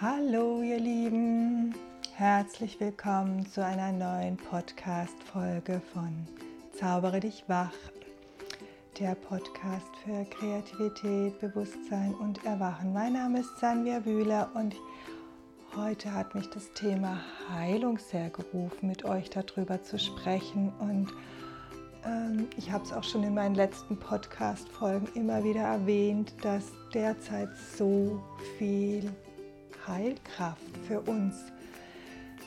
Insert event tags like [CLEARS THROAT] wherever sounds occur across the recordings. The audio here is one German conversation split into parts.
Hallo ihr Lieben, herzlich willkommen zu einer neuen Podcast-Folge von Zaubere dich wach, der Podcast für Kreativität, Bewusstsein und Erwachen. Mein Name ist Sanvia Bühler und heute hat mich das Thema Heilung sehr gerufen, mit euch darüber zu sprechen. Und ähm, ich habe es auch schon in meinen letzten Podcast-Folgen immer wieder erwähnt, dass derzeit so viel Heilkraft für uns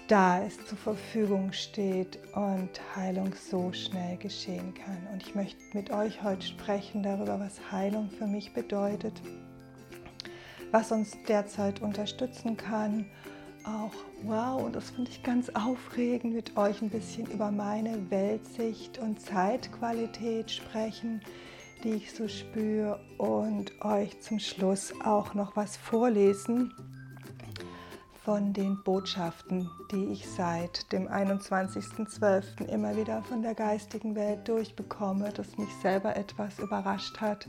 da ist, zur Verfügung steht und Heilung so schnell geschehen kann. Und ich möchte mit euch heute sprechen darüber, was Heilung für mich bedeutet, was uns derzeit unterstützen kann. Auch wow, und das finde ich ganz aufregend, mit euch ein bisschen über meine Weltsicht und Zeitqualität sprechen die ich so spüre und euch zum Schluss auch noch was vorlesen von den Botschaften, die ich seit dem 21.12. immer wieder von der geistigen Welt durchbekomme, das mich selber etwas überrascht hat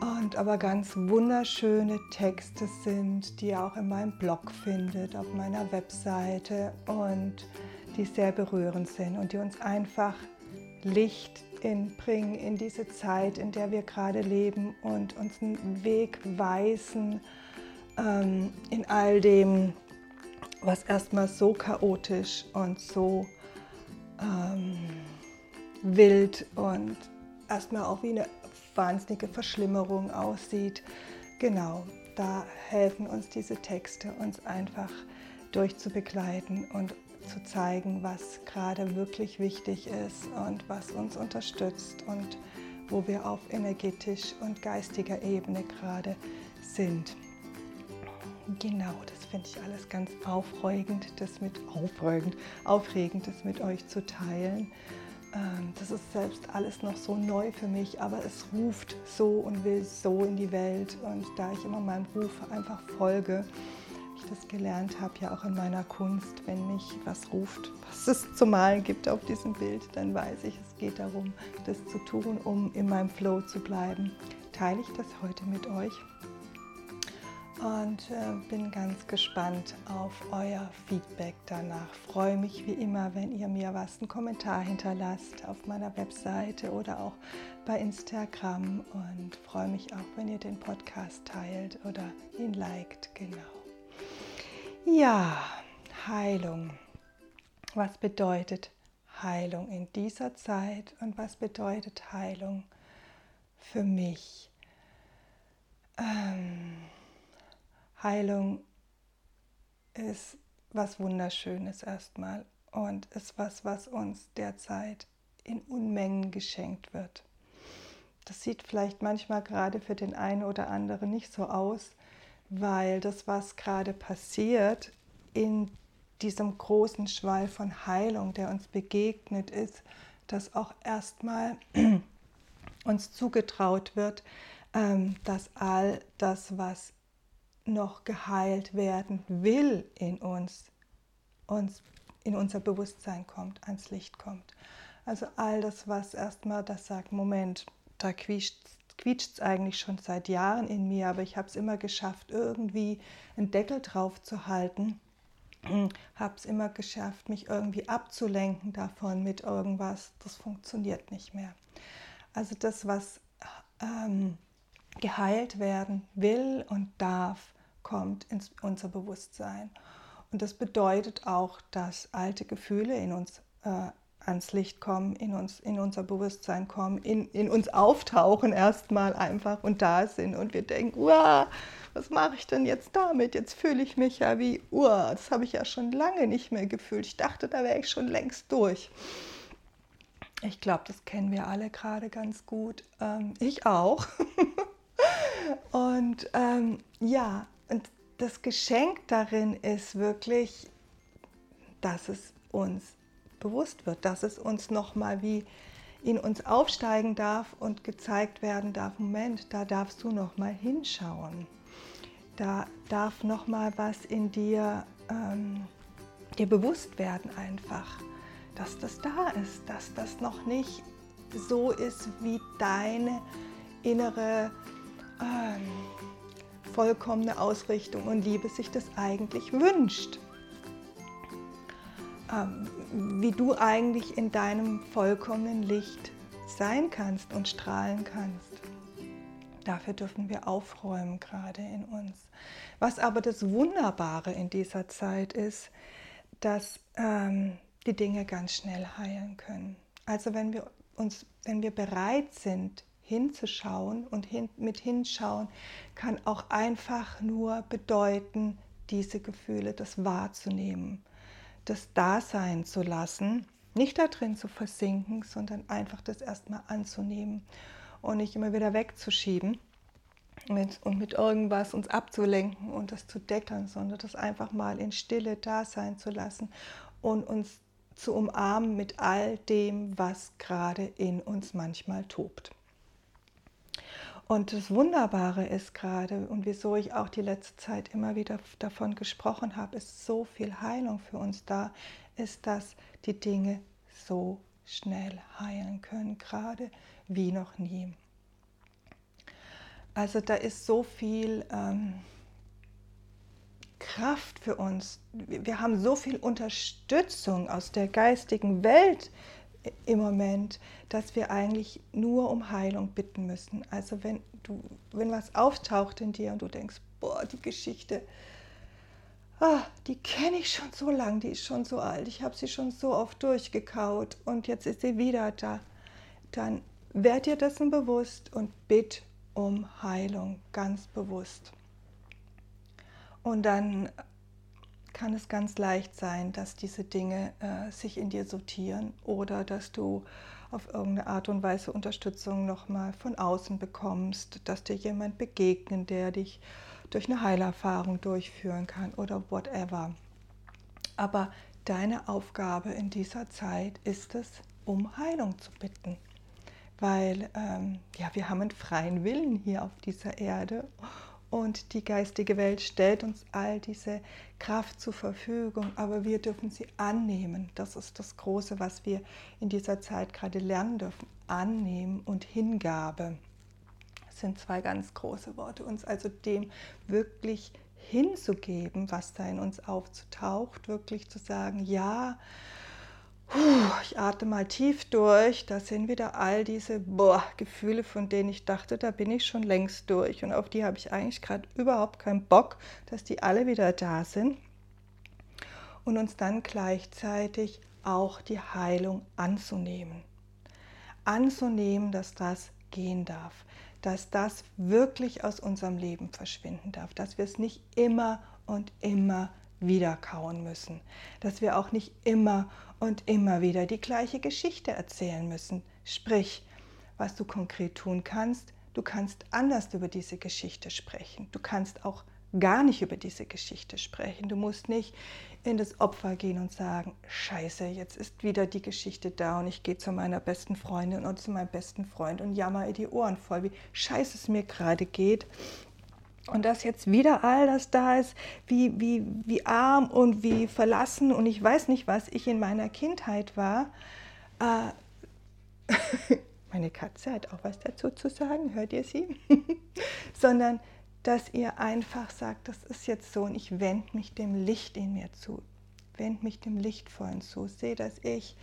und aber ganz wunderschöne Texte sind, die ihr auch in meinem Blog findet, auf meiner Webseite und die sehr berührend sind und die uns einfach Licht in, bringen in diese Zeit, in der wir gerade leben und uns einen Weg weisen ähm, in all dem, was erstmal so chaotisch und so ähm, wild und erstmal auch wie eine wahnsinnige Verschlimmerung aussieht. Genau, da helfen uns diese Texte, uns einfach durchzubegleiten und zu zeigen, was gerade wirklich wichtig ist und was uns unterstützt und wo wir auf energetisch und geistiger Ebene gerade sind. Genau, das finde ich alles ganz aufregend, das mit aufregend, aufregend, das mit euch zu teilen. Ähm, das ist selbst alles noch so neu für mich, aber es ruft so und will so in die Welt. Und da ich immer meinem Ruf einfach folge, ich das gelernt habe, ja auch in meiner Kunst, wenn mich was ruft, was es zu malen gibt auf diesem Bild, dann weiß ich, es geht darum, das zu tun, um in meinem Flow zu bleiben. Teile ich das heute mit euch und äh, bin ganz gespannt auf euer Feedback danach. Freue mich wie immer, wenn ihr mir was, einen Kommentar hinterlasst auf meiner Webseite oder auch bei Instagram und freue mich auch, wenn ihr den Podcast teilt oder ihn liked. Genau. Ja, Heilung. Was bedeutet Heilung in dieser Zeit und was bedeutet Heilung für mich? Ähm, Heilung ist was Wunderschönes erstmal und ist was, was uns derzeit in Unmengen geschenkt wird. Das sieht vielleicht manchmal gerade für den einen oder anderen nicht so aus, weil das, was gerade passiert in diesem großen Schwall von Heilung, der uns begegnet ist, dass auch erstmal [CLEARS THROAT] uns zugetraut wird, ähm, dass all das, was noch geheilt werden will in uns, uns in unser Bewusstsein kommt, ans Licht kommt. Also all das, was erstmal das sagt, Moment, da quietscht es eigentlich schon seit Jahren in mir, aber ich habe es immer geschafft, irgendwie einen Deckel drauf zu halten. [CLEARS THROAT] habe es immer geschafft, mich irgendwie abzulenken davon mit irgendwas. Das funktioniert nicht mehr. Also das, was ähm, geheilt werden will und darf, kommt in unser Bewusstsein. Und das bedeutet auch, dass alte Gefühle in uns äh, ans Licht kommen, in, uns, in unser Bewusstsein kommen, in, in uns auftauchen erstmal einfach und da sind und wir denken, Uah, was mache ich denn jetzt damit? Jetzt fühle ich mich ja wie, Uah, das habe ich ja schon lange nicht mehr gefühlt. Ich dachte, da wäre ich schon längst durch. Ich glaube, das kennen wir alle gerade ganz gut. Ähm, ich auch. [LAUGHS] und ähm, ja, das Geschenk darin ist wirklich, dass es uns bewusst wird, dass es uns nochmal wie in uns aufsteigen darf und gezeigt werden darf, Moment, da darfst du nochmal hinschauen. Da darf nochmal was in dir, ähm, dir bewusst werden einfach, dass das da ist, dass das noch nicht so ist wie deine innere ähm, vollkommene Ausrichtung und Liebe sich das eigentlich wünscht. Ähm, wie du eigentlich in deinem vollkommenen Licht sein kannst und strahlen kannst. Dafür dürfen wir aufräumen gerade in uns. Was aber das Wunderbare in dieser Zeit ist, dass ähm, die Dinge ganz schnell heilen können. Also wenn wir uns, wenn wir bereit sind, hinzuschauen und hin, mit hinschauen kann auch einfach nur bedeuten, diese Gefühle, das wahrzunehmen, das Dasein zu lassen, nicht da drin zu versinken, sondern einfach das erstmal anzunehmen und nicht immer wieder wegzuschieben und mit irgendwas uns abzulenken und das zu deckern, sondern das einfach mal in Stille da sein zu lassen und uns zu umarmen mit all dem, was gerade in uns manchmal tobt. Und das Wunderbare ist gerade, und wieso ich auch die letzte Zeit immer wieder davon gesprochen habe, ist so viel Heilung für uns da, ist, dass die Dinge so schnell heilen können, gerade wie noch nie. Also da ist so viel ähm, Kraft für uns. Wir haben so viel Unterstützung aus der geistigen Welt im Moment, dass wir eigentlich nur um Heilung bitten müssen. Also wenn du, wenn was auftaucht in dir und du denkst, boah, die Geschichte, ah, die kenne ich schon so lang, die ist schon so alt, ich habe sie schon so oft durchgekaut und jetzt ist sie wieder da, dann werd dir dessen bewusst und bitt um Heilung ganz bewusst. Und dann kann es ganz leicht sein, dass diese Dinge äh, sich in dir sortieren oder dass du auf irgendeine Art und Weise Unterstützung nochmal von außen bekommst, dass dir jemand begegnet, der dich durch eine Heilerfahrung durchführen kann oder whatever. Aber deine Aufgabe in dieser Zeit ist es, um Heilung zu bitten. Weil ähm, ja, wir haben einen freien Willen hier auf dieser Erde und die geistige Welt stellt uns all diese Kraft zur Verfügung, aber wir dürfen sie annehmen. Das ist das Große, was wir in dieser Zeit gerade lernen dürfen. Annehmen und Hingabe sind zwei ganz große Worte. Uns also dem wirklich hinzugeben, was da in uns aufzutaucht, wirklich zu sagen, ja, ich atme mal tief durch, da sind wieder all diese boah, Gefühle, von denen ich dachte, da bin ich schon längst durch. Und auf die habe ich eigentlich gerade überhaupt keinen Bock, dass die alle wieder da sind. Und uns dann gleichzeitig auch die Heilung anzunehmen. Anzunehmen, dass das gehen darf, dass das wirklich aus unserem Leben verschwinden darf, dass wir es nicht immer und immer wieder kauen müssen, dass wir auch nicht immer und immer wieder die gleiche Geschichte erzählen müssen. Sprich, was du konkret tun kannst, du kannst anders über diese Geschichte sprechen. Du kannst auch gar nicht über diese Geschichte sprechen. Du musst nicht in das Opfer gehen und sagen, scheiße, jetzt ist wieder die Geschichte da und ich gehe zu meiner besten Freundin und zu meinem besten Freund und jammer ihr die Ohren voll, wie scheiße es mir gerade geht und dass jetzt wieder all das da ist, wie, wie, wie arm und wie verlassen und ich weiß nicht, was ich in meiner Kindheit war. Äh, [LAUGHS] meine Katze hat auch was dazu zu sagen, hört ihr sie? [LAUGHS] Sondern, dass ihr einfach sagt, das ist jetzt so und ich wende mich dem Licht in mir zu, wende mich dem Lichtvollen zu, sehe, dass ich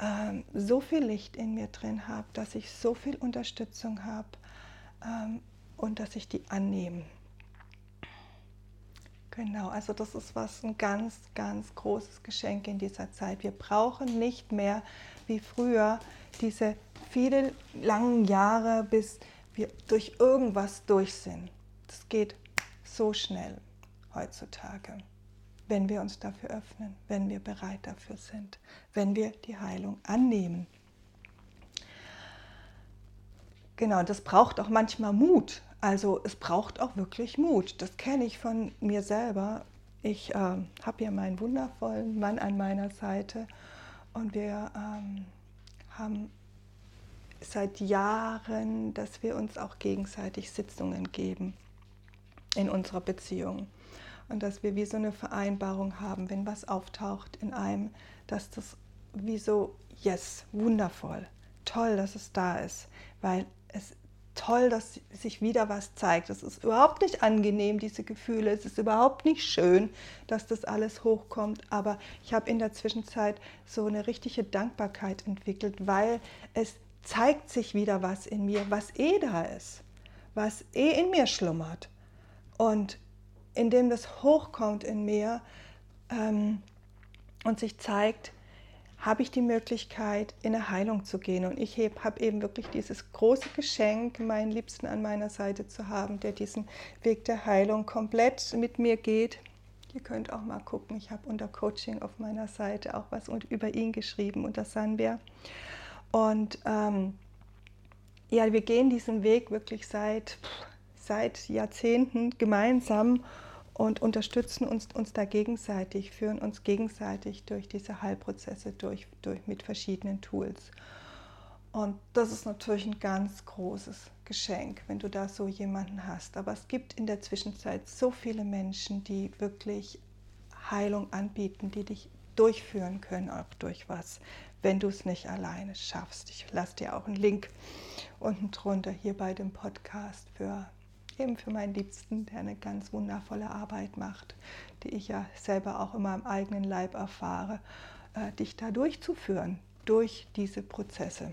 ähm, so viel Licht in mir drin habe, dass ich so viel Unterstützung habe. Ähm, und dass ich die annehme. Genau, also das ist was ein ganz, ganz großes Geschenk in dieser Zeit. Wir brauchen nicht mehr wie früher diese viele langen Jahre, bis wir durch irgendwas durch sind. Das geht so schnell heutzutage, wenn wir uns dafür öffnen, wenn wir bereit dafür sind, wenn wir die Heilung annehmen. Genau, das braucht auch manchmal Mut. Also es braucht auch wirklich Mut. Das kenne ich von mir selber. Ich äh, habe ja meinen wundervollen Mann an meiner Seite und wir ähm, haben seit Jahren, dass wir uns auch gegenseitig Sitzungen geben in unserer Beziehung und dass wir wie so eine Vereinbarung haben, wenn was auftaucht in einem, dass das wie so, yes, wundervoll, toll, dass es da ist, weil es toll, dass sich wieder was zeigt. Es ist überhaupt nicht angenehm, diese Gefühle. Es ist überhaupt nicht schön, dass das alles hochkommt. Aber ich habe in der Zwischenzeit so eine richtige Dankbarkeit entwickelt, weil es zeigt sich wieder was in mir, was eh da ist, was eh in mir schlummert. Und indem das hochkommt in mir ähm, und sich zeigt, habe ich die Möglichkeit, in eine Heilung zu gehen. Und ich habe eben wirklich dieses große Geschenk, meinen Liebsten an meiner Seite zu haben, der diesen Weg der Heilung komplett mit mir geht. Ihr könnt auch mal gucken, ich habe unter Coaching auf meiner Seite auch was über ihn geschrieben, unter Sanbär. Und ähm, ja, wir gehen diesen Weg wirklich seit, seit Jahrzehnten gemeinsam und unterstützen uns, uns da gegenseitig, führen uns gegenseitig durch diese Heilprozesse durch, durch mit verschiedenen Tools. Und das ist natürlich ein ganz großes Geschenk, wenn du da so jemanden hast. Aber es gibt in der Zwischenzeit so viele Menschen, die wirklich Heilung anbieten, die dich durchführen können, auch durch was, wenn du es nicht alleine schaffst. Ich lasse dir auch einen Link unten drunter hier bei dem Podcast für eben für meinen Liebsten, der eine ganz wundervolle Arbeit macht, die ich ja selber auch immer im eigenen Leib erfahre, äh, dich da durchzuführen, durch diese Prozesse.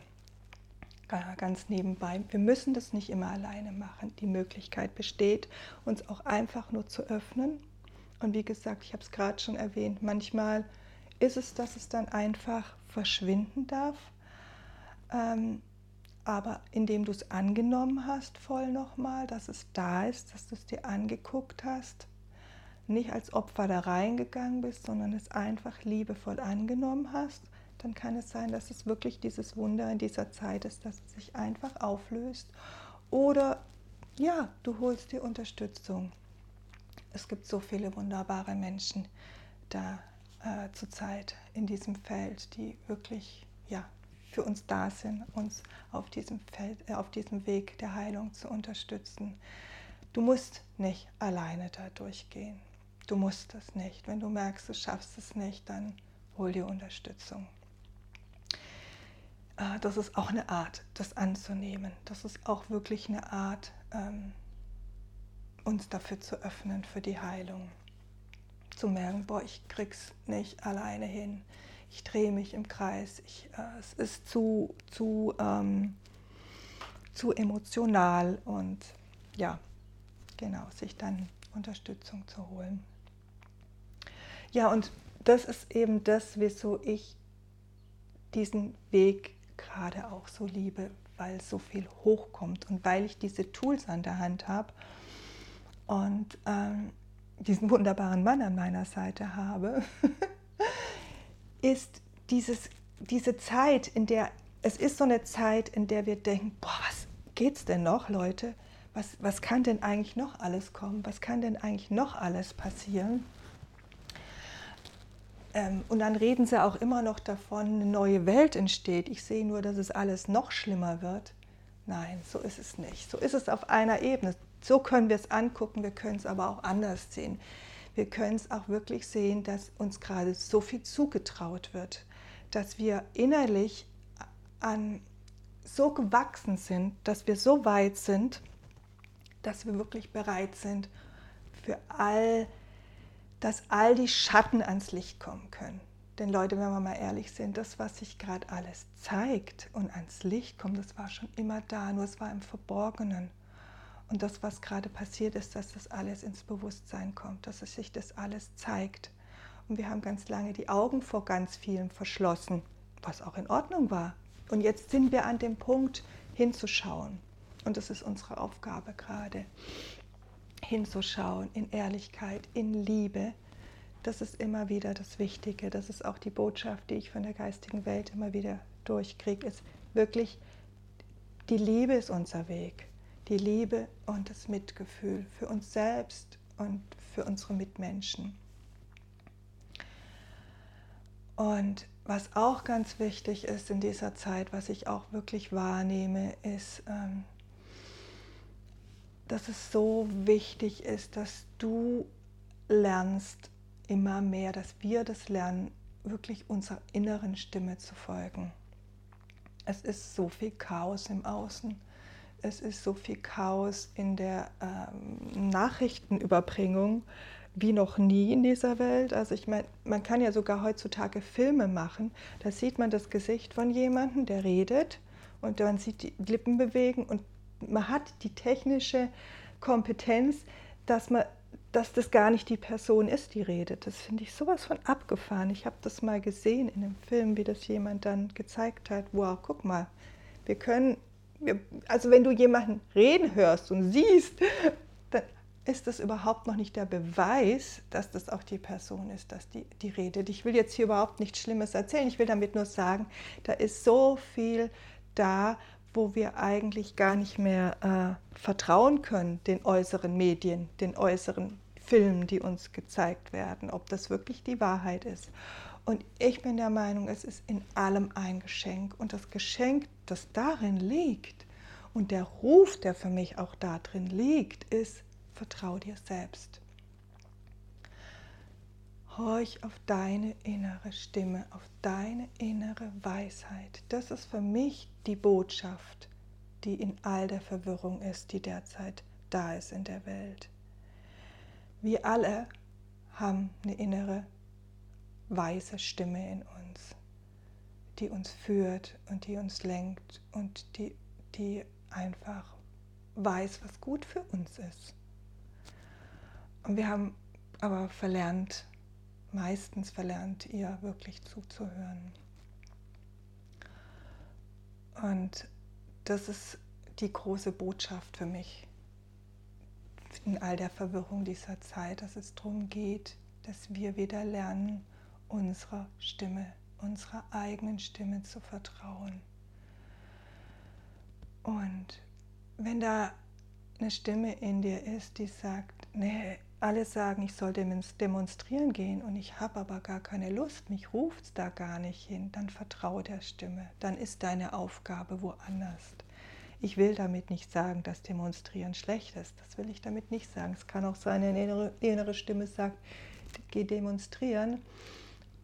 Ganz nebenbei. Wir müssen das nicht immer alleine machen. Die Möglichkeit besteht, uns auch einfach nur zu öffnen. Und wie gesagt, ich habe es gerade schon erwähnt, manchmal ist es, dass es dann einfach verschwinden darf. Ähm, aber indem du es angenommen hast, voll nochmal, dass es da ist, dass du es dir angeguckt hast, nicht als Opfer da reingegangen bist, sondern es einfach liebevoll angenommen hast, dann kann es sein, dass es wirklich dieses Wunder in dieser Zeit ist, dass es sich einfach auflöst. Oder ja, du holst dir Unterstützung. Es gibt so viele wunderbare Menschen da äh, zurzeit in diesem Feld, die wirklich ja, für uns da sind, uns auf diesem, Feld, äh, auf diesem Weg der Heilung zu unterstützen. Du musst nicht alleine da durchgehen. Du musst es nicht. Wenn du merkst, du schaffst es nicht, dann hol dir Unterstützung. Äh, das ist auch eine Art, das anzunehmen. Das ist auch wirklich eine Art, ähm, uns dafür zu öffnen, für die Heilung. Zu merken, boah, ich krieg's nicht alleine hin ich drehe mich im Kreis, ich, äh, es ist zu, zu, ähm, zu emotional und ja, genau, sich dann Unterstützung zu holen. Ja, und das ist eben das, wieso ich diesen Weg gerade auch so liebe, weil so viel hochkommt und weil ich diese Tools an der Hand habe und ähm, diesen wunderbaren Mann an meiner Seite habe, [LAUGHS] ist dieses, diese Zeit, in der, es ist so eine Zeit, in der wir denken, boah, was geht's denn noch, Leute? Was, was kann denn eigentlich noch alles kommen? Was kann denn eigentlich noch alles passieren? Ähm, und dann reden sie auch immer noch davon, eine neue Welt entsteht. Ich sehe nur, dass es alles noch schlimmer wird. Nein, so ist es nicht. So ist es auf einer Ebene. So können wir es angucken, wir können es aber auch anders sehen wir können es auch wirklich sehen, dass uns gerade so viel zugetraut wird, dass wir innerlich an so gewachsen sind, dass wir so weit sind, dass wir wirklich bereit sind für all, dass all die Schatten ans Licht kommen können. Denn Leute, wenn wir mal ehrlich sind, das, was sich gerade alles zeigt und ans Licht kommt, das war schon immer da, nur es war im Verborgenen. Und das, was gerade passiert ist, dass das alles ins Bewusstsein kommt, dass es sich das alles zeigt. Und wir haben ganz lange die Augen vor ganz vielem verschlossen, was auch in Ordnung war. Und jetzt sind wir an dem Punkt, hinzuschauen. Und das ist unsere Aufgabe gerade. Hinzuschauen in Ehrlichkeit, in Liebe. Das ist immer wieder das Wichtige. Das ist auch die Botschaft, die ich von der geistigen Welt immer wieder durchkriege. Ist wirklich, die Liebe ist unser Weg die Liebe und das Mitgefühl für uns selbst und für unsere Mitmenschen. Und was auch ganz wichtig ist in dieser Zeit, was ich auch wirklich wahrnehme, ist, ähm, dass es so wichtig ist, dass du lernst immer mehr, dass wir das lernen, wirklich unserer inneren Stimme zu folgen. Es ist so viel Chaos im Außen es ist so viel Chaos in der ähm, Nachrichtenüberbringung wie noch nie in dieser Welt. Also ich meine, man kann ja sogar heutzutage Filme machen. Da sieht man das Gesicht von jemandem, der redet und man sieht die Lippen bewegen und man hat die technische Kompetenz, dass man dass das gar nicht die Person ist, die redet. Das finde ich sowas von abgefahren. Ich habe das mal gesehen in einem Film, wie das jemand dann gezeigt hat. Wow, guck mal, wir können, also wenn du jemanden reden hörst und siehst, dann ist das überhaupt noch nicht der Beweis, dass das auch die Person ist, dass die, die redet. Ich will jetzt hier überhaupt nichts Schlimmes erzählen. Ich will damit nur sagen, da ist so viel da, wo wir eigentlich gar nicht mehr äh, vertrauen können, den äußeren Medien, den äußeren Filmen, die uns gezeigt werden, ob das wirklich die Wahrheit ist. Und ich bin der Meinung, es ist in allem ein Geschenk. Und das Geschenk, das darin liegt, und der Ruf, der für mich auch darin liegt, ist, vertrau dir selbst. Horch auf deine innere Stimme, auf deine innere Weisheit. Das ist für mich die Botschaft, die in all der Verwirrung ist, die derzeit da ist in der Welt. Wir alle haben eine innere weise Stimme in uns, die uns führt und die uns lenkt und die, die einfach weiß, was gut für uns ist. Und wir haben aber verlernt, meistens verlernt, ihr wirklich zuzuhören. Und das ist die große Botschaft für mich in all der Verwirrung dieser Zeit, dass es darum geht, dass wir wieder lernen, unserer Stimme, unserer eigenen Stimme zu vertrauen. Und wenn da eine Stimme in dir ist, die sagt, nee, alle sagen, ich soll demonstrieren gehen und ich habe aber gar keine Lust, mich ruft da gar nicht hin, dann vertraue der Stimme, dann ist deine Aufgabe woanders. Ich will damit nicht sagen, dass Demonstrieren schlecht ist. Das will ich damit nicht sagen. Es kann auch sein, eine innere, innere Stimme sagt, geh demonstrieren.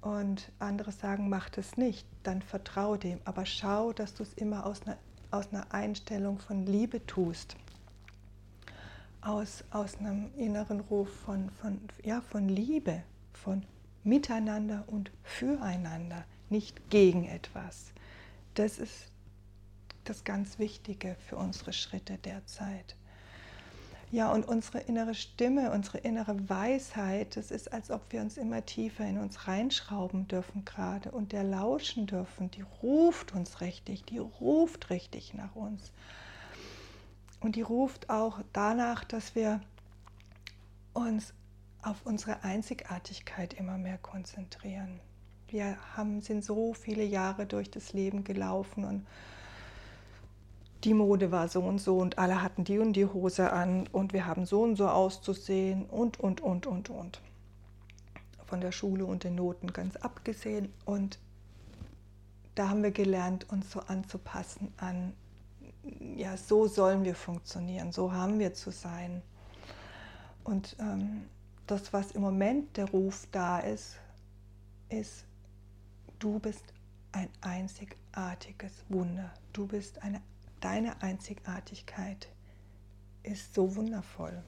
Und andere sagen, mach das nicht. Dann vertraue dem. Aber schau, dass du es immer aus einer, aus einer Einstellung von Liebe tust. Aus, aus einem inneren Ruf von, von, ja, von Liebe, von Miteinander und Füreinander, nicht gegen etwas. Das ist das ganz Wichtige für unsere Schritte derzeit. Ja, und unsere innere Stimme, unsere innere Weisheit, das ist, als ob wir uns immer tiefer in uns reinschrauben dürfen gerade und der lauschen dürfen, die ruft uns richtig, die ruft richtig nach uns. Und die ruft auch danach, dass wir uns auf unsere Einzigartigkeit immer mehr konzentrieren. Wir haben, sind so viele Jahre durch das Leben gelaufen und die Mode war so und so und alle hatten die und die Hose an und wir haben so und so auszusehen und, und, und, und, und. Von der Schule und den Noten ganz abgesehen. Und da haben wir gelernt, uns so anzupassen an, ja, so sollen wir funktionieren, so haben wir zu sein. Und ähm, das, was im Moment der Ruf da ist, ist, du bist ein einzigartiges Wunder. Du bist eine Deine Einzigartigkeit ist so wundervoll.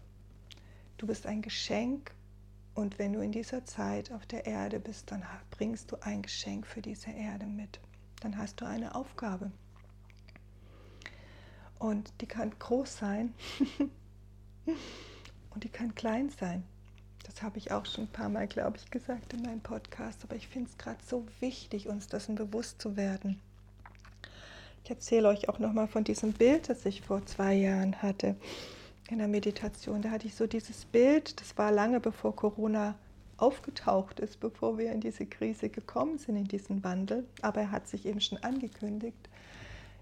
Du bist ein Geschenk und wenn du in dieser Zeit auf der Erde bist, dann bringst du ein Geschenk für diese Erde mit. Dann hast du eine Aufgabe. Und die kann groß sein [LAUGHS] und die kann klein sein. Das habe ich auch schon ein paar Mal, glaube ich, gesagt in meinem Podcast. Aber ich finde es gerade so wichtig, uns dessen bewusst zu werden. Ich erzähle euch auch noch mal von diesem Bild, das ich vor zwei Jahren hatte in der Meditation. Da hatte ich so dieses Bild, das war lange bevor Corona aufgetaucht ist, bevor wir in diese Krise gekommen sind, in diesen Wandel. Aber er hat sich eben schon angekündigt.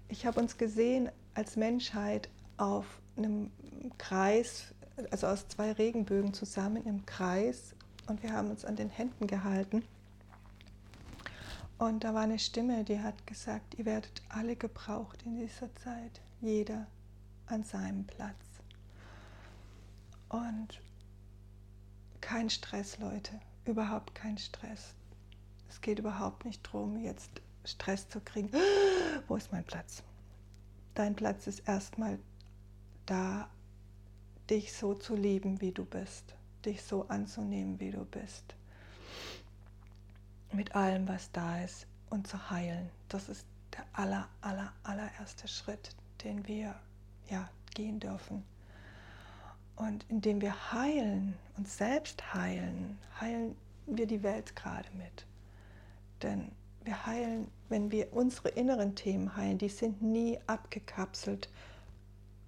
Ich habe uns gesehen als Menschheit auf einem Kreis, also aus zwei Regenbögen zusammen im Kreis und wir haben uns an den Händen gehalten. Und da war eine Stimme, die hat gesagt, ihr werdet alle gebraucht in dieser Zeit, jeder an seinem Platz. Und kein Stress, Leute, überhaupt kein Stress. Es geht überhaupt nicht darum, jetzt Stress zu kriegen. [GASPS] Wo ist mein Platz? Dein Platz ist erstmal da, dich so zu lieben, wie du bist, dich so anzunehmen, wie du bist, mit allem, was da ist und zu heilen. Das ist der aller, aller, allererste Schritt, den wir ja, gehen dürfen. Und indem wir heilen, uns selbst heilen, heilen wir die Welt gerade mit. Denn wir heilen, wenn wir unsere inneren Themen heilen, die sind nie abgekapselt.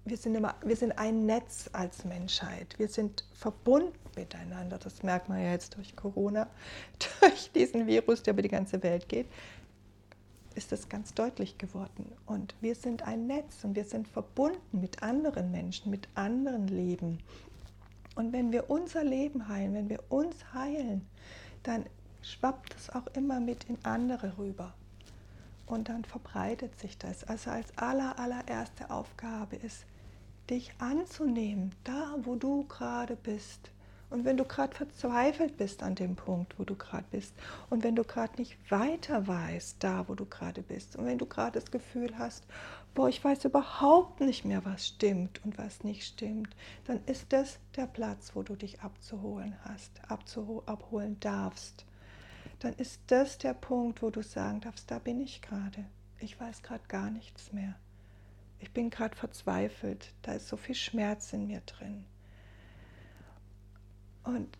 Wir sind, immer, wir sind ein Netz als Menschheit. Wir sind verbunden miteinander. Das merkt man ja jetzt durch Corona, [LAUGHS] durch diesen Virus, der über die ganze Welt geht ist das ganz deutlich geworden. Und wir sind ein Netz und wir sind verbunden mit anderen Menschen, mit anderen Leben. Und wenn wir unser Leben heilen, wenn wir uns heilen, dann schwappt es auch immer mit in andere rüber. Und dann verbreitet sich das. Also als aller, allererste Aufgabe ist, dich anzunehmen, da wo du gerade bist. Und wenn du gerade verzweifelt bist an dem Punkt, wo du gerade bist, und wenn du gerade nicht weiter weißt, da wo du gerade bist, und wenn du gerade das Gefühl hast, boah, ich weiß überhaupt nicht mehr, was stimmt und was nicht stimmt, dann ist das der Platz, wo du dich abzuholen hast, abholen darfst. Dann ist das der Punkt, wo du sagen darfst, da bin ich gerade. Ich weiß gerade gar nichts mehr. Ich bin gerade verzweifelt. Da ist so viel Schmerz in mir drin. Und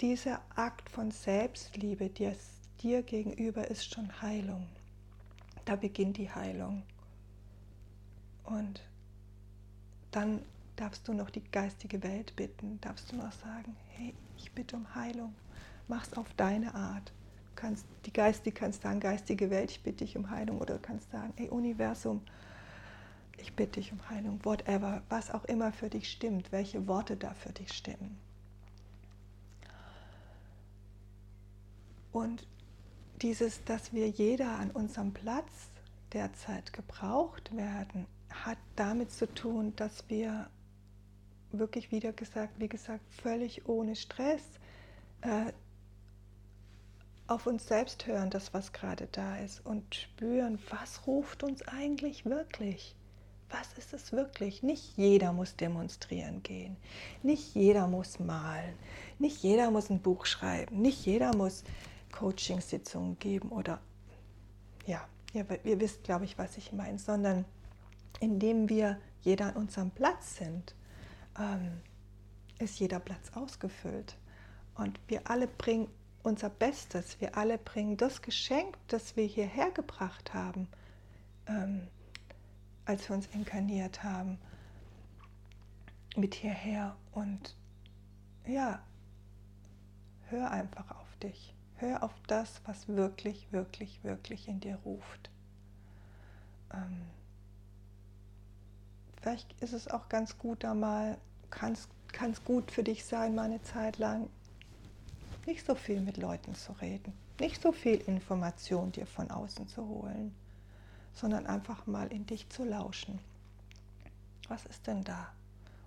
dieser Akt von Selbstliebe dir, dir gegenüber ist schon Heilung. Da beginnt die Heilung. Und dann darfst du noch die geistige Welt bitten, darfst du noch sagen, hey, ich bitte um Heilung, mach's auf deine Art. Kannst, die Geist, die kannst sagen, geistige Welt, ich bitte dich um Heilung, oder du kannst sagen, hey Universum, ich bitte dich um Heilung, whatever, was auch immer für dich stimmt, welche Worte da für dich stimmen. Und dieses, dass wir jeder an unserem Platz derzeit gebraucht werden, hat damit zu tun, dass wir wirklich wieder gesagt, wie gesagt, völlig ohne Stress äh, auf uns selbst hören, das was gerade da ist und spüren, was ruft uns eigentlich wirklich was ist es wirklich? Nicht jeder muss demonstrieren gehen, nicht jeder muss malen, nicht jeder muss ein Buch schreiben, nicht jeder muss Coachingsitzungen geben oder ja, ihr, ihr wisst, glaube ich, was ich meine, sondern indem wir jeder an unserem Platz sind, ähm, ist jeder Platz ausgefüllt. Und wir alle bringen unser Bestes, wir alle bringen das Geschenk, das wir hierher gebracht haben. Ähm, als wir uns inkarniert haben, mit hierher. Und ja, hör einfach auf dich. Hör auf das, was wirklich, wirklich, wirklich in dir ruft. Ähm, vielleicht ist es auch ganz gut, da mal, kann es gut für dich sein, mal eine Zeit lang nicht so viel mit Leuten zu reden, nicht so viel Information dir von außen zu holen sondern einfach mal in dich zu lauschen. Was ist denn da?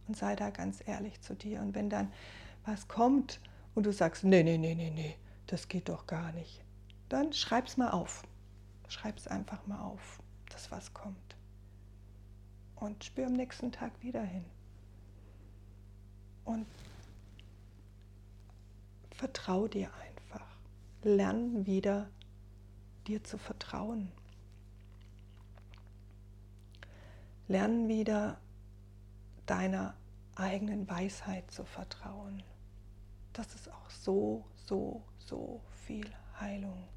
Und sei da ganz ehrlich zu dir. Und wenn dann was kommt und du sagst, nee, nee, nee, nee, nee, das geht doch gar nicht, dann schreib's mal auf. Schreib's einfach mal auf, dass was kommt. Und spür am nächsten Tag wieder hin. Und vertrau dir einfach. Lern wieder dir zu vertrauen. Lern wieder deiner eigenen Weisheit zu vertrauen. Das ist auch so, so, so viel Heilung.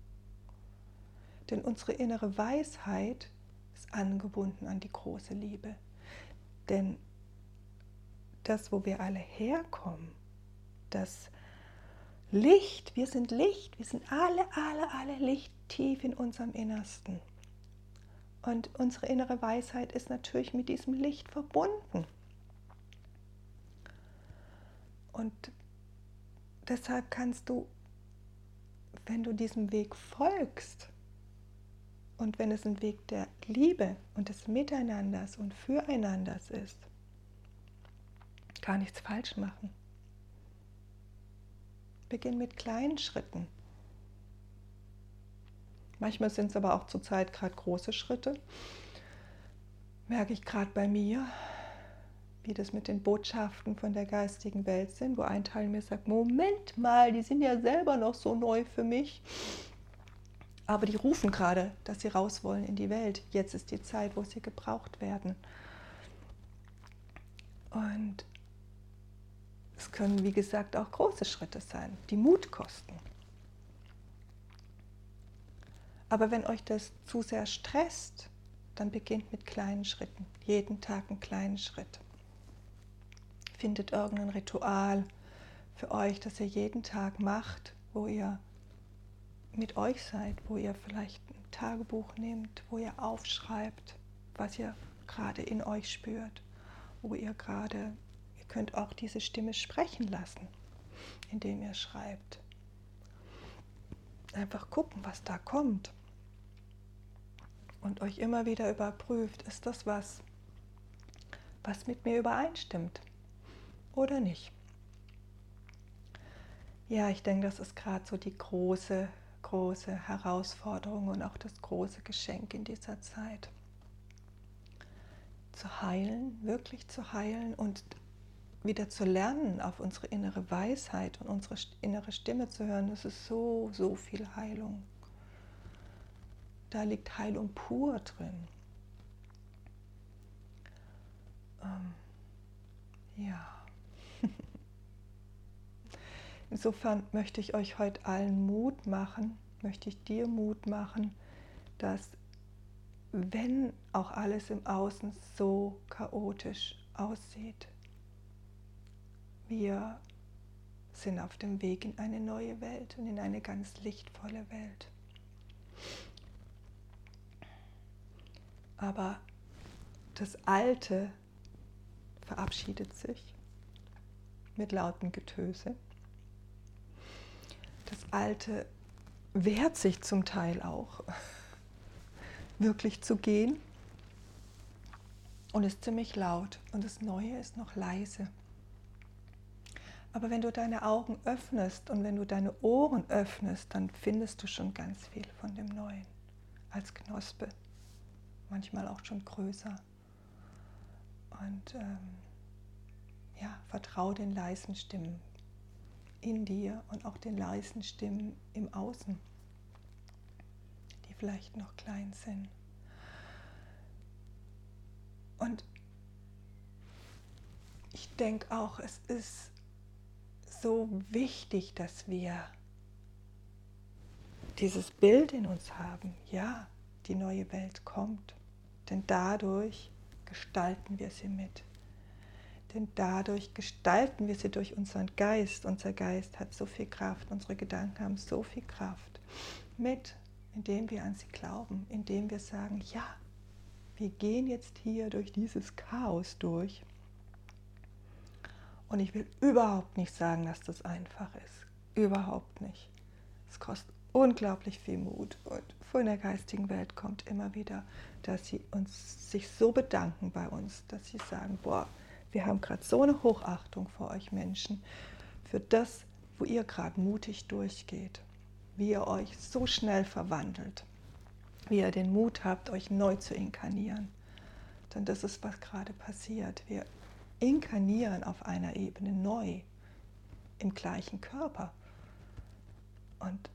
Denn unsere innere Weisheit ist angebunden an die große Liebe. Denn das, wo wir alle herkommen, das Licht, wir sind Licht, wir sind alle, alle, alle Licht tief in unserem Innersten. Und unsere innere Weisheit ist natürlich mit diesem Licht verbunden. Und deshalb kannst du, wenn du diesem Weg folgst und wenn es ein Weg der Liebe und des Miteinanders und Füreinanders ist, gar nichts falsch machen. Beginn mit kleinen Schritten. Manchmal sind es aber auch zurzeit gerade große Schritte. merke ich gerade bei mir, wie das mit den Botschaften von der geistigen Welt sind, wo ein Teil mir sagt, Moment mal, die sind ja selber noch so neu für mich. Aber die rufen gerade, dass sie raus wollen in die Welt. Jetzt ist die Zeit, wo sie gebraucht werden. Und es können, wie gesagt, auch große Schritte sein, die Mut kosten. Aber wenn euch das zu sehr stresst, dann beginnt mit kleinen Schritten. Jeden Tag einen kleinen Schritt. Findet irgendein Ritual für euch, das ihr jeden Tag macht, wo ihr mit euch seid, wo ihr vielleicht ein Tagebuch nehmt, wo ihr aufschreibt, was ihr gerade in euch spürt, wo ihr gerade, ihr könnt auch diese Stimme sprechen lassen, indem ihr schreibt. Einfach gucken, was da kommt. Und euch immer wieder überprüft, ist das was, was mit mir übereinstimmt oder nicht. Ja, ich denke, das ist gerade so die große große Herausforderung und auch das große Geschenk in dieser Zeit. Zu heilen, wirklich zu heilen und wieder zu lernen, auf unsere innere Weisheit und unsere innere Stimme zu hören, das ist so, so viel Heilung. Da liegt Heilung pur drin. Ähm, ja. [LAUGHS] Insofern möchte ich euch heute allen Mut machen, möchte ich dir Mut machen, dass wenn auch alles im Außen so chaotisch aussieht, wir sind auf dem Weg in eine neue Welt und in eine ganz lichtvolle Welt. Aber das Alte verabschiedet sich mit lautem Getöse das Alte wehrt sich zum Teil auch, [LAUGHS] wirklich zu gehen und ist ziemlich laut und das Neue ist noch leise. Aber wenn du deine Augen öffnest und wenn du deine Ohren öffnest, dann findest du schon ganz viel von dem Neuen als Knospe, manchmal auch schon größer. Und ähm, ja, vertraue den leisen Stimmen, in dir und auch den leisen Stimmen im Außen, die vielleicht noch klein sind. Und ich denke auch, es ist so wichtig, dass wir dieses Bild in uns haben. Ja, die neue Welt kommt, denn dadurch gestalten wir sie mit. Denn dadurch gestalten wir sie durch unseren Geist. Unser Geist hat so viel Kraft, unsere Gedanken haben so viel Kraft. Mit, indem wir an sie glauben, indem wir sagen, ja, wir gehen jetzt hier durch dieses Chaos durch. Und ich will überhaupt nicht sagen, dass das einfach ist. Überhaupt nicht. Es kostet unglaublich viel Mut. Und von der geistigen Welt kommt immer wieder, dass sie uns sich so bedanken bei uns, dass sie sagen, boah, wir haben gerade so eine Hochachtung vor euch Menschen, für das, wo ihr gerade mutig durchgeht, wie ihr euch so schnell verwandelt, wie ihr den Mut habt, euch neu zu inkarnieren. Denn das ist, was gerade passiert. Wir inkarnieren auf einer Ebene neu, im gleichen Körper. Und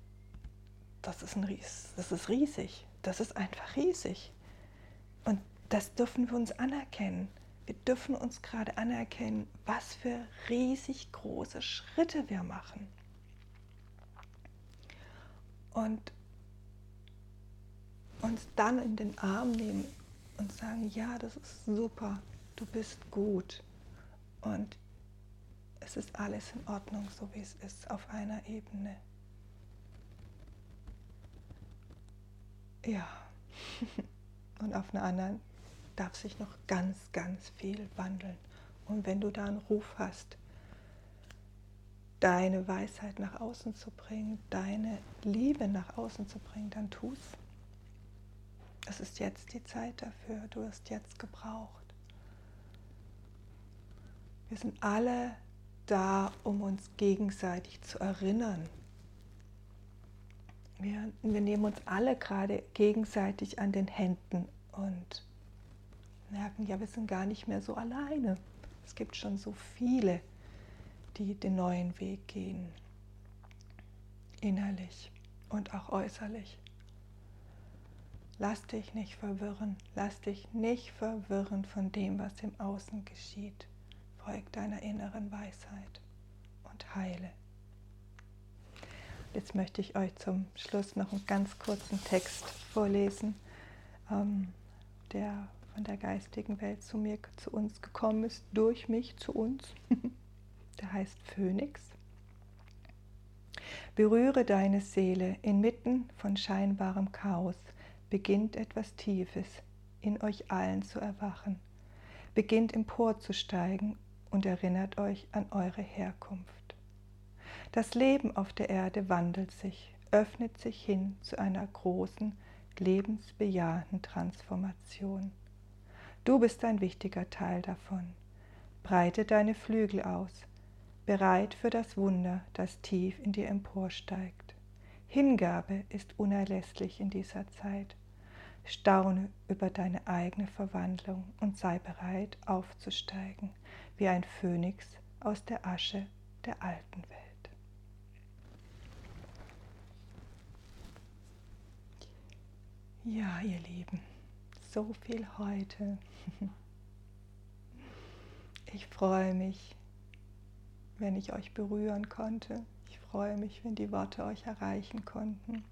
das ist, ein Ries, das ist riesig. Das ist einfach riesig. Und das dürfen wir uns anerkennen wir dürfen uns gerade anerkennen, was für riesig große Schritte wir machen. Und uns dann in den Arm nehmen und sagen, ja, das ist super, du bist gut und es ist alles in Ordnung, so wie es ist, auf einer Ebene. Ja, [LAUGHS] und auf einer anderen darf sich noch ganz, ganz viel wandeln. Und wenn du da einen Ruf hast, deine Weisheit nach außen zu bringen, deine Liebe nach außen zu bringen, dann tu's. Es ist jetzt die Zeit dafür, du wirst jetzt gebraucht. Wir sind alle da, um uns gegenseitig zu erinnern. Wir, wir nehmen uns alle gerade gegenseitig an den Händen und merken, ja, wir sind gar nicht mehr so alleine. Es gibt schon so viele, die den neuen Weg gehen, innerlich und auch äußerlich. Lass dich nicht verwirren, lass dich nicht verwirren von dem, was im Außen geschieht. Folg deiner inneren Weisheit und heile. Jetzt möchte ich euch zum Schluss noch einen ganz kurzen Text vorlesen, der von der geistigen Welt zu mir, zu uns gekommen ist, durch mich zu uns. der heißt Phönix. Berühre deine Seele inmitten von scheinbarem Chaos, beginnt etwas Tiefes in euch allen zu erwachen, beginnt emporzusteigen und erinnert euch an eure Herkunft. Das Leben auf der Erde wandelt sich, öffnet sich hin zu einer großen, lebensbejahenden Transformation. Du bist ein wichtiger Teil davon. Breite deine Flügel aus, bereit für das Wunder, das tief in dir emporsteigt. Hingabe ist unerlässlich in dieser Zeit. Staune über deine eigene Verwandlung und sei bereit aufzusteigen wie ein Phönix aus der Asche der alten Welt. Ja, ihr Lieben, so viel heute. [LAUGHS] Ich freue mich, wenn ich euch berühren konnte. Ich freue mich, wenn die Worte euch erreichen konnten.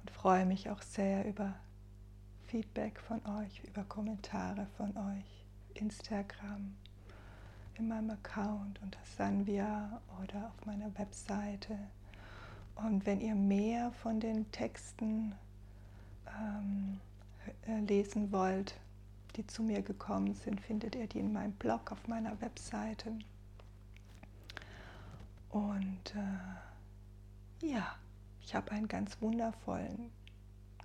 Und freue mich auch sehr über Feedback von euch, über Kommentare von euch, Instagram, in meinem Account unter Sanvia oder auf meiner Webseite. Und wenn ihr mehr von den Texten ähm, äh, lesen wollt, die zu mir gekommen sind, findet ihr die in meinem Blog auf meiner Webseite. Und äh, ja, ich habe einen ganz wundervollen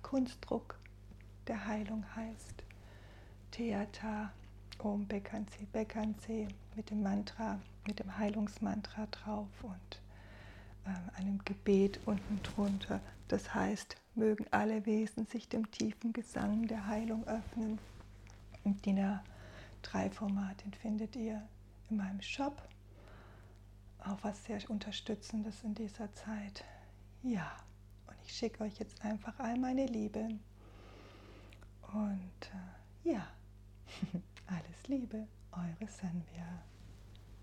Kunstdruck, der Heilung heißt Theater Om Bekanse Bekanse mit dem Mantra, mit dem Heilungsmantra drauf und äh, einem Gebet unten drunter. Das heißt, mögen alle Wesen sich dem tiefen Gesang der Heilung öffnen. Im DIN A3-Format, den findet ihr in meinem Shop. Auch was sehr Unterstützendes in dieser Zeit. Ja, und ich schicke euch jetzt einfach all meine Liebe. Und äh, ja, [LAUGHS] alles Liebe, eure Sanvia.